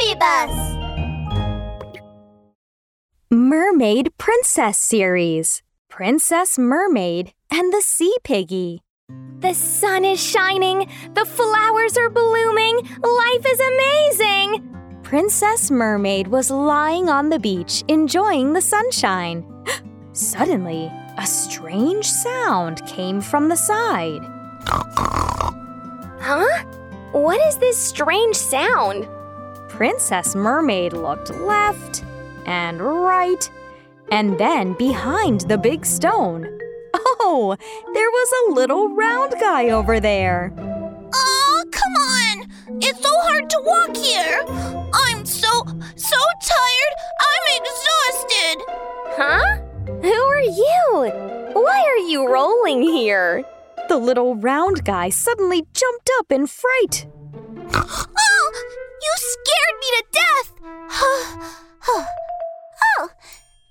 Bus! Mermaid Princess Series Princess Mermaid and the Sea Piggy. The sun is shining, the flowers are blooming, life is amazing! Princess Mermaid was lying on the beach enjoying the sunshine. Suddenly, a strange sound came from the side. Huh? What is this strange sound? Princess Mermaid looked left and right and then behind the big stone. Oh, there was a little round guy over there. Oh, come on! It's so hard to walk here! I'm so, so tired! I'm exhausted! Huh? Who are you? Why are you rolling here? The little round guy suddenly jumped up in fright. Oh, you scared me to death! oh,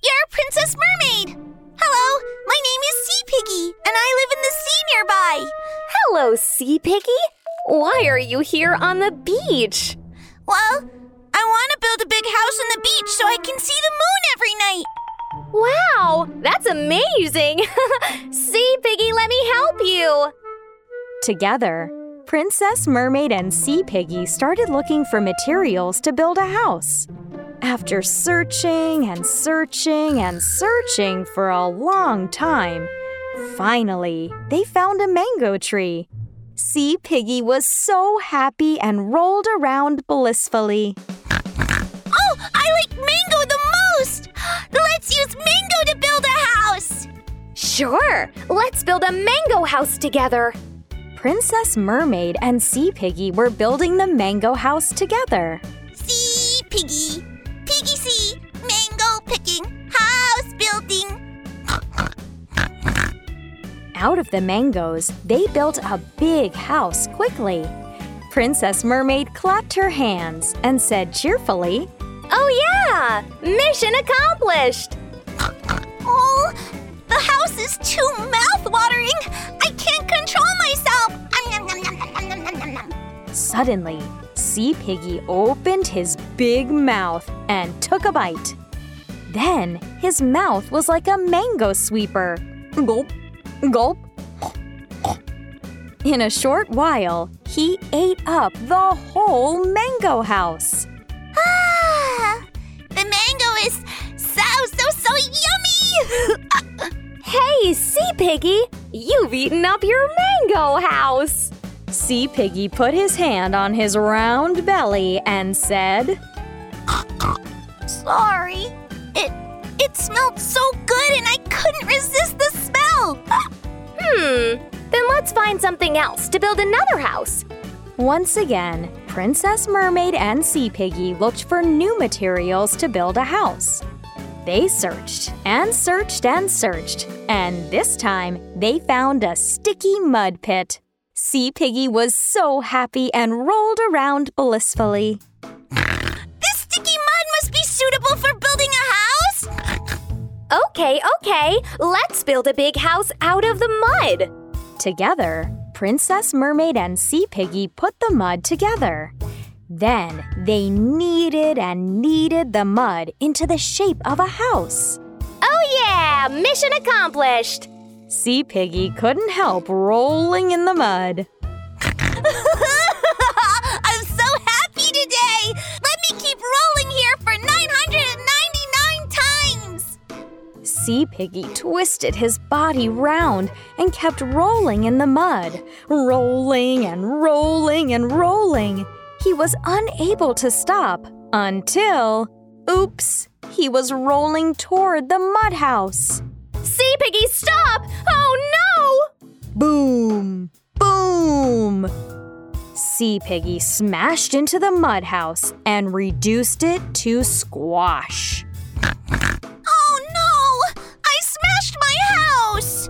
you're a Princess Mermaid! Hello, my name is Sea Piggy, and I live in the sea nearby. Hello, Sea Piggy. Why are you here on the beach? Well, I want to build a big house on the beach so I can see the moon every night. Wow, that's amazing! sea Piggy, let me help you. Together, Princess Mermaid and Sea Piggy started looking for materials to build a house. After searching and searching and searching for a long time, finally they found a mango tree. Sea Piggy was so happy and rolled around blissfully. Oh, I like mango the most! Let's use mango to build a house! Sure, let's build a mango house together. Princess Mermaid and Sea Piggy were building the mango house together. Sea Piggy, Piggy Sea, mango picking, house building. Out of the mangoes, they built a big house quickly. Princess Mermaid clapped her hands and said cheerfully, Oh, yeah! Mission accomplished! Oh, the house is too mouth-watering. Suddenly, Sea Piggy opened his big mouth and took a bite. Then his mouth was like a mango sweeper. Gulp, gulp. In a short while, he ate up the whole mango house. Ah, the mango is so, so, so yummy. Hey, Sea Piggy, you've eaten up your mango house. Sea Piggy put his hand on his round belly and said, Sorry. It it smelled so good and I couldn't resist the smell. Hmm, then let's find something else to build another house. Once again, Princess Mermaid and Sea Piggy looked for new materials to build a house. They searched and searched and searched, and this time they found a sticky mud pit. Sea Piggy was so happy and rolled around blissfully. This sticky mud must be suitable for building a house. Okay, okay, let's build a big house out of the mud. Together, Princess Mermaid and Sea Piggy put the mud together. Then they kneaded and kneaded the mud into the shape of a house. Oh, yeah, mission accomplished. Sea Piggy couldn't help rolling in the mud. I'm so happy today. Let me keep rolling here for 999 times. Sea Piggy twisted his body round and kept rolling in the mud, rolling and rolling and rolling. He was unable to stop until, oops, he was rolling toward the mud house. Sea Piggy, stop! Oh no! Boom! Boom! Sea Piggy smashed into the mud house and reduced it to squash. Oh no! I smashed my house!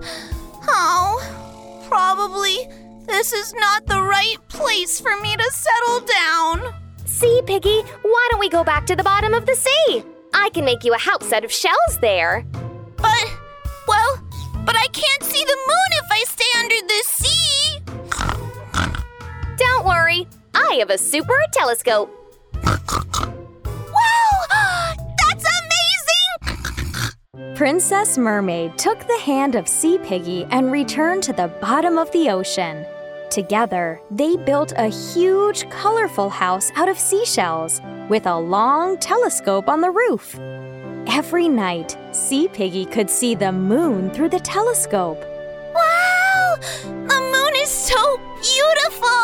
Oh, probably this is not the right place for me to settle down. Sea Piggy, why don't we go back to the bottom of the sea? I can make you a house out of shells there. But I can't see the moon if I stay under the sea. Don't worry, I have a super telescope. Wow! That's amazing! Princess Mermaid took the hand of Sea Piggy and returned to the bottom of the ocean. Together, they built a huge, colorful house out of seashells with a long telescope on the roof. Every night, Sea Piggy could see the moon through the telescope. Wow! The moon is so beautiful!